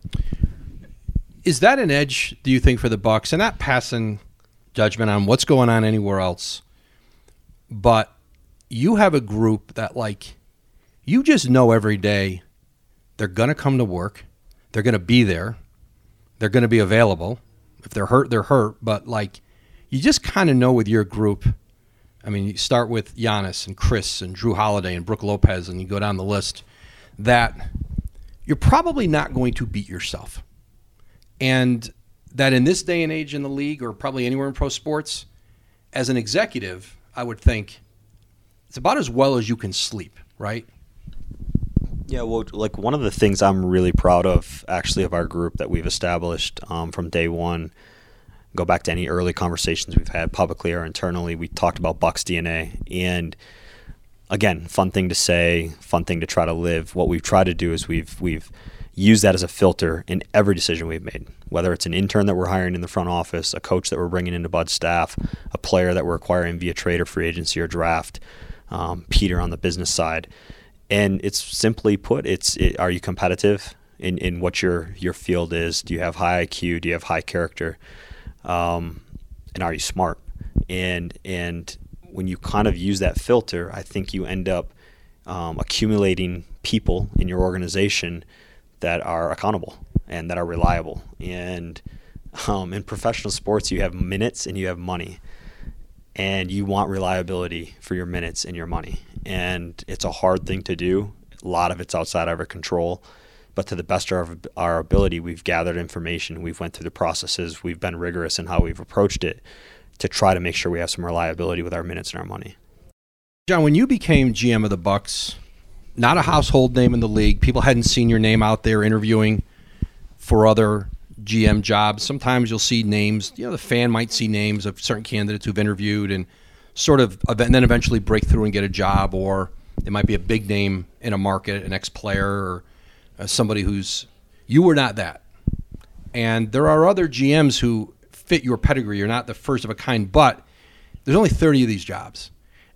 Is that an edge, do you think, for the Bucks? And not passing judgment on what's going on anywhere else, but you have a group that, like, you just know every day they're going to come to work, they're going to be there, they're going to be available. If they're hurt, they're hurt, but, like, you just kind of know with your group. I mean, you start with Giannis and Khris and Jrue Holiday and Brooke Lopez, and you go down the list. That you're probably not going to beat yourself, and that in this day and age in the league, or probably anywhere in pro sports, as an executive, I would think it's about as well as you can sleep, right? Yeah, well, like one of the things I'm really proud of, actually, of our group that we've established um, from day one go back to any early conversations we've had publicly or internally, we talked about Bucks DNA. And again, fun thing to say, fun thing to try to live. What we've tried to do is we've we've used that as a filter in every decision we've made. Whether it's an intern that we're hiring in the front office, a coach that we're bringing into Bud staff, a player that we're acquiring via trade or free agency or draft, um, Peter on the business side. And it's simply put, it's it, are you competitive in, in what your your field is? Do you have high IQ? Do you have high character? Um, and are you smart? And and when you kind of use that filter, I think you end up um, accumulating people in your organization that are accountable and that are reliable. And um, in professional sports, you have minutes and you have money, and you want reliability for your minutes and your money. And it's a hard thing to do. A lot of it's outside of our control but to the best of our ability, we've gathered information, we've went through the processes, we've been rigorous in how we've approached it to try to make sure we have some reliability with our minutes and our money. Jon, when you became GM of the Bucks, not a household name in the league, people hadn't seen your name out there interviewing for other GM jobs. Sometimes you'll see names, you know, the fan might see names of certain candidates who've interviewed and sort of and then eventually break through and get a job, or it might be a big name in a market, an ex player, or uh, somebody who's you were not that. And there are other GMs who fit your pedigree. You're not the first of a kind, but there's only 30 of these jobs.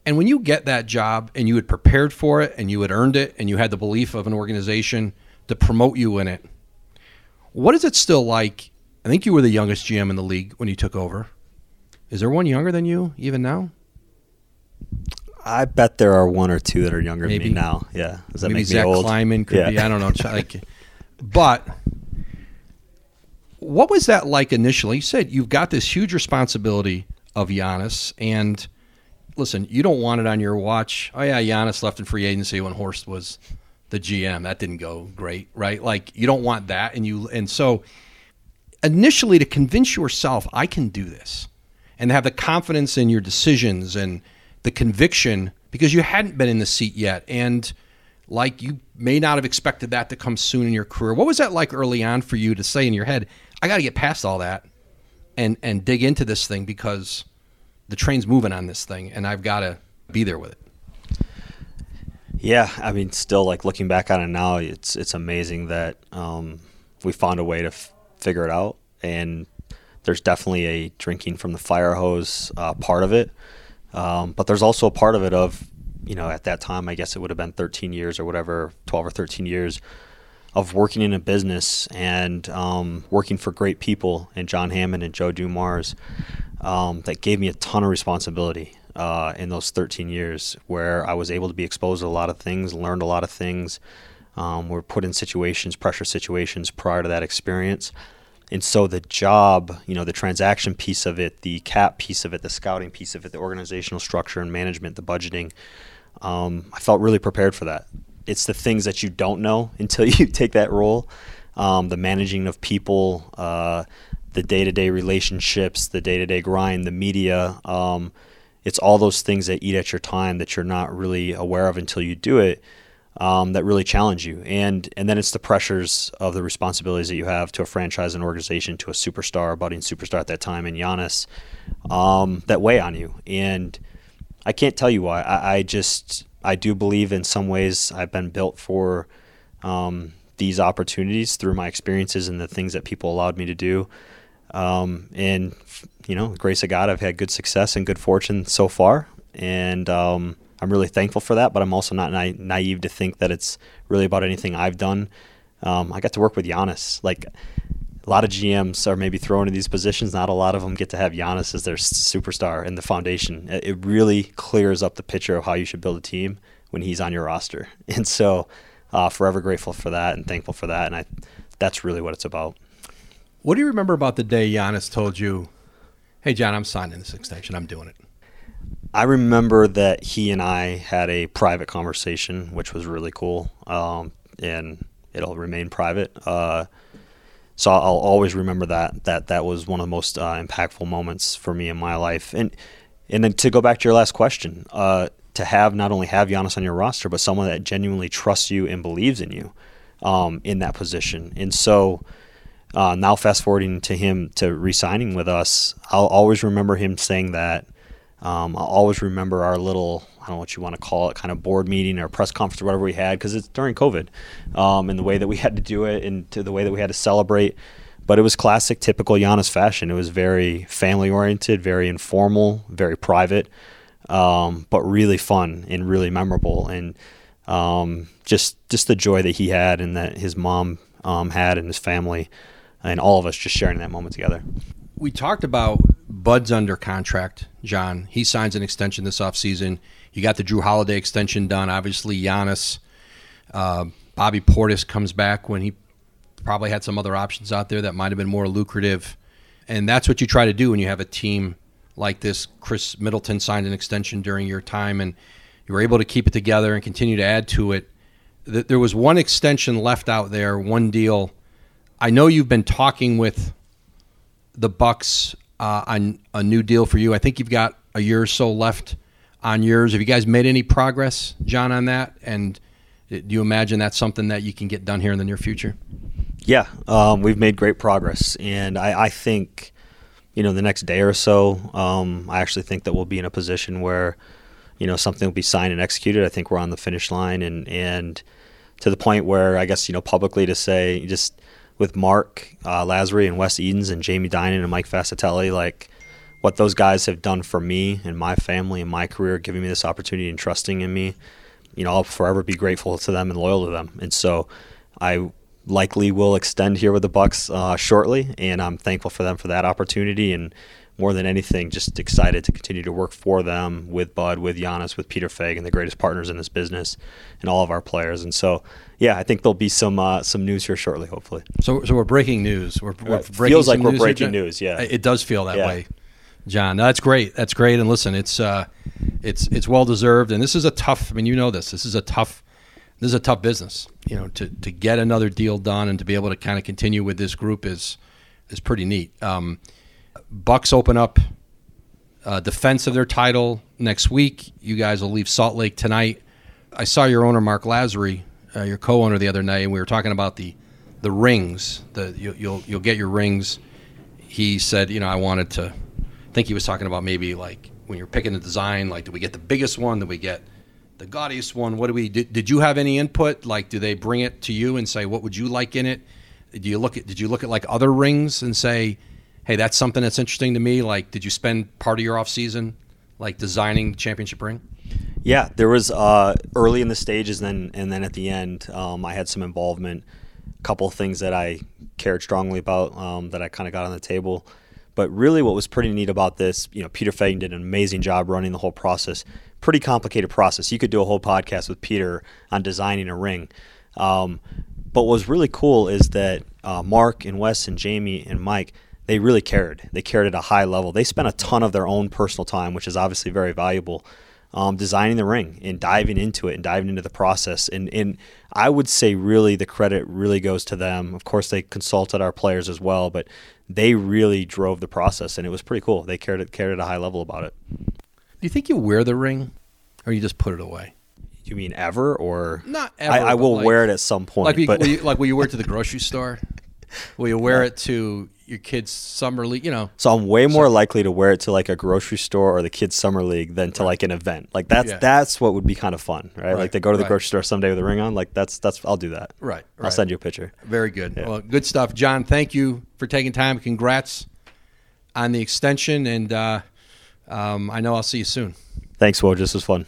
And when you get that job and you had prepared for it and you had earned it and you had the belief of an organization to promote you in it, what is it still like? I think you were the youngest GM in the league when you took over. Is there one younger than you even now? I bet there are one or two that are younger Maybe. than me now. Yeah, does that Maybe make Zach me old? Kleiman could Yeah. be. I don't know. Like, but what was that like initially? You said you've got this huge responsibility of Giannis, and listen, you don't want it on your watch. Oh yeah, Giannis left in free agency when Horst was the GM. That didn't go great, right? Like you don't want that, and you and so initially to convince yourself I can do this, and have the confidence in your decisions and the conviction because you hadn't been in the seat yet, and like you may not have expected that to come soon in your career. What was that like early on for you to say in your head, I got to get past all that and and dig into this thing because the train's moving on this thing and I've got to be there with it. Yeah, I mean, still like looking back on it now, it's it's amazing that um, we found a way to f- figure it out, and there's definitely a drinking from the fire hose uh, part of it, um, but there's also a part of it of, you know, at that time, I guess it would have been 13 years or whatever, 12 or 13 years of working in a business and um, working for great people and John Hammond and Joe Dumars um, that gave me a ton of responsibility uh, in those 13 years where I was able to be exposed to a lot of things, learned a lot of things. Um, were put in situations, pressure situations prior to that experience. And so the job, you know, the transaction piece of it, the cap piece of it, the scouting piece of it, the organizational structure and management, the budgeting, um, I felt really prepared for that. It's the things that you don't know until you take that role. Um, the managing of people, uh, the day-to-day relationships, the day-to-day grind, the media. Um, it's all those things that eat at your time that you're not really aware of until you do it. Um, that really challenge you, and and then it's the pressures of the responsibilities that you have to a franchise and organization, to a superstar, a budding superstar at that time, and Giannis, um, that weigh on you. And I can't tell you why. I, I just I do believe in some ways I've been built for um, these opportunities through my experiences and the things that people allowed me to do. Um, and you know, grace of God, I've had good success and good fortune so far, and um, I'm really thankful for that. But I'm also not na- naive to think that it's really about anything I've done. Um, I got to work with Giannis. Like a lot of GMs are maybe thrown in these positions. Not a lot of them get to have Giannis as their superstar in the foundation. It it really clears up the picture of how you should build a team when he's on your roster. And so, uh, forever grateful for that and thankful for that. And I, that's really what it's about. What do you remember about the day Giannis told you, "Hey Jon, I'm signing this extension. I'm doing it." I remember that he and I had a private conversation, which was really cool, um, and it'll remain private. Uh, so I'll always remember that that that was one of the most uh, impactful moments for me in my life. And and then to go back to your last question, uh, to have not only have Giannis on your roster, but someone that genuinely trusts you and believes in you um, in that position. And so uh, now fast forwarding to him to re-signing with us, I'll always remember him saying that. Um, I'll always remember our little, I don't know what you want to call it, kind of board meeting or press conference or whatever we had because it's during COVID um, and the way that we had to do it and to the way that we had to celebrate. But it was classic, typical Giannis fashion. It was very family oriented, very informal, very private, um, but really fun and really memorable. And um, just just the joy that he had and that his mom um, had and his family and all of us just sharing that moment together. we talked about Bud's under contract, Jon. He signs an extension this offseason. You got the Jrue Holiday extension done. Obviously, Giannis. Uh, Bobby Portis comes back when he probably had some other options out there that might have been more lucrative. And that's what you try to do when you have a team like this. Khris Middleton signed an extension during your time, and you were able to keep it together and continue to add to it. Th- There was one extension left out there, one deal. I know you've been talking with the Bucks uh, on a new deal for you. I think you've got a year or so left on yours. Have you guys made any progress, Jon, on that? And do you imagine that's something that you can get done here in the near future? Yeah, um, we've made great progress, and I, I think you know, the next day or so, um, I actually think that we'll be in a position where, you know, something will be signed and executed. I think we're on the finish line, and and to the point where I guess you know publicly to say just with Mark uh, Lasry and Wes Edens and Jamie Dinan and Mike Fascitelli, like what those guys have done for me and my family and my career, giving me this opportunity and trusting in me. You know, I'll forever be grateful to them and loyal to them. And so, I likely will extend here with the Bucks uh, shortly, and I'm thankful for them for that opportunity. And more than anything, just excited to continue to work for them with Bud, with Giannis, with Peter Feigin, the greatest partners in this business, and all of our players. And so, yeah, I think there'll be some uh, some news here shortly, hopefully. So, so we're breaking news. We're, we're Right. breaking Feels like we're news breaking here, news, yeah. it does feel that Yeah. way, Jon. No, that's great. That's great. And listen, it's uh, it's it's well deserved. And this is a tough. I mean, you know this. This is a tough. This is a tough business. You know, to to get another deal done and to be able to kind of continue with this group is is pretty neat. Um, Bucks open up uh, defense of their title next week. You guys will leave Salt Lake tonight. I saw your owner Mark Lasry, uh, your co-owner, the other night, and we were talking about the the rings. The you, you'll you'll get your rings. He said, you know, I wanted to. I think he was talking about maybe like when you're picking the design, like do we get the biggest one? Do we get the gaudiest one? What do we? Did, did you have any input? Like, do they bring it to you and say what would you like in it? Do you look at? Did you look at like other rings and say, hey, that's something that's interesting to me? Like, did you spend part of your off season like designing the championship ring? Yeah, there was uh, early in the stages, and then and then at the end, um, I had some involvement. A couple things that I cared strongly about um, that I kind of got on the table. But really, what was pretty neat about this, you know, Peter Feigin did an amazing job running the whole process. Pretty complicated process. You could do a whole podcast with Peter on designing a ring. Um, but what was really cool is that uh, Mark and Wes and Jamie and Mike, they really cared. They cared at a high level. They spent a ton of their own personal time, which is obviously very valuable, um, designing the ring and diving into it and diving into the process. And, and I would say really the credit really goes to them. Of course, they consulted our players as well, but they really drove the process, and it was pretty cool. They cared at, cared at a high level about it. Do you think you wear the ring, or you just put it away? You mean ever or Not ever, I, I will like- wear it at some point. Like, you, but will you, like will you wear it to the grocery store? Will you wear it to your kids' summer league? You know, So I'm way more likely to wear it to like a grocery store or the kids' summer league than to like an event. Like that's Yeah. that's what would be kind of fun, right? Right, Like they go to the right. grocery store someday with a ring on. Like that's that's I'll do that. Right, I'll right. send you a picture. Very good. Well, good stuff, Jon. Thank you for taking time. Congrats on the extension, and uh, um, I know I'll see you soon. Thanks, Woj. This was fun.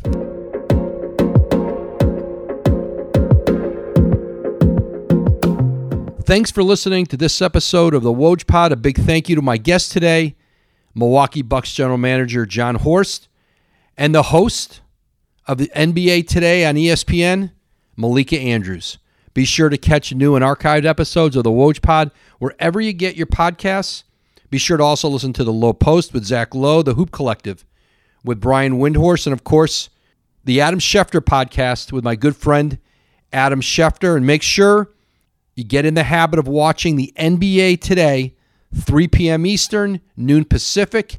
Thanks for listening to this episode of the Woj Pod. A big thank you to my guest today, Milwaukee Bucks general manager Jon Horst, and the host of the NBA Today on ESPN, Malika Andrews. Be sure to catch new and archived episodes of the Woj Pod wherever you get your podcasts. Be sure to also listen to the Low Post with Zach Lowe, the Hoop Collective with Brian Windhorst, and of course, the Adam Schefter podcast with my good friend Adam Schefter. And make sure you get in the habit of watching the NBA today, 3 p.m. Eastern, noon Pacific,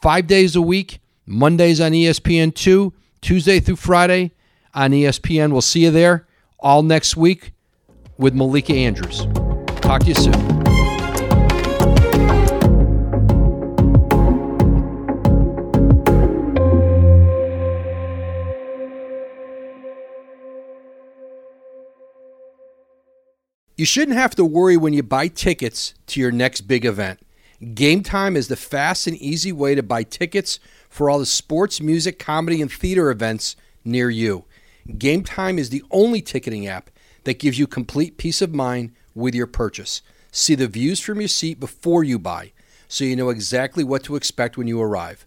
five days a week, Mondays on E ESPN2, Tuesday through Friday on ESPN. We'll see you there all next week with Malika Andrews. Talk to you soon. You shouldn't have to worry when you buy tickets to your next big event. Game Time is the fast and easy way to buy tickets for all the sports, music, comedy, and theater events near you. Game Time is the only ticketing app that gives you complete peace of mind with your purchase. See the views from your seat before you buy, so you know exactly what to expect when you arrive.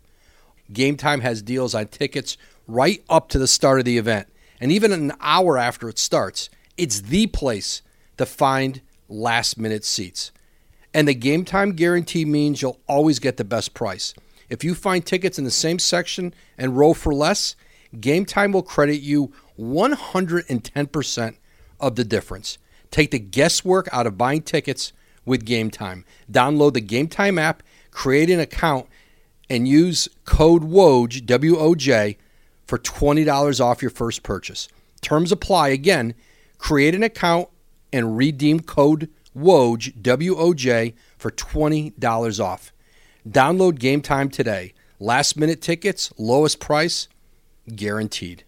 Game Time has deals on tickets right up to the start of the event, and even an hour after it starts. It's the place to find last minute seats. And the game time guarantee means you'll always get the best price. If you find tickets in the same section and row for less, Game Time will credit you 110% of the difference. Take the guesswork out of buying tickets with Game Time. Download the Game Time app, create an account, and use code WOJ, W O J, for $20 off your first purchase. Terms apply. Again, create an account and redeem code WOJ, W O J, for $20 off. Download Game Time today. Last minute tickets, lowest price, guaranteed.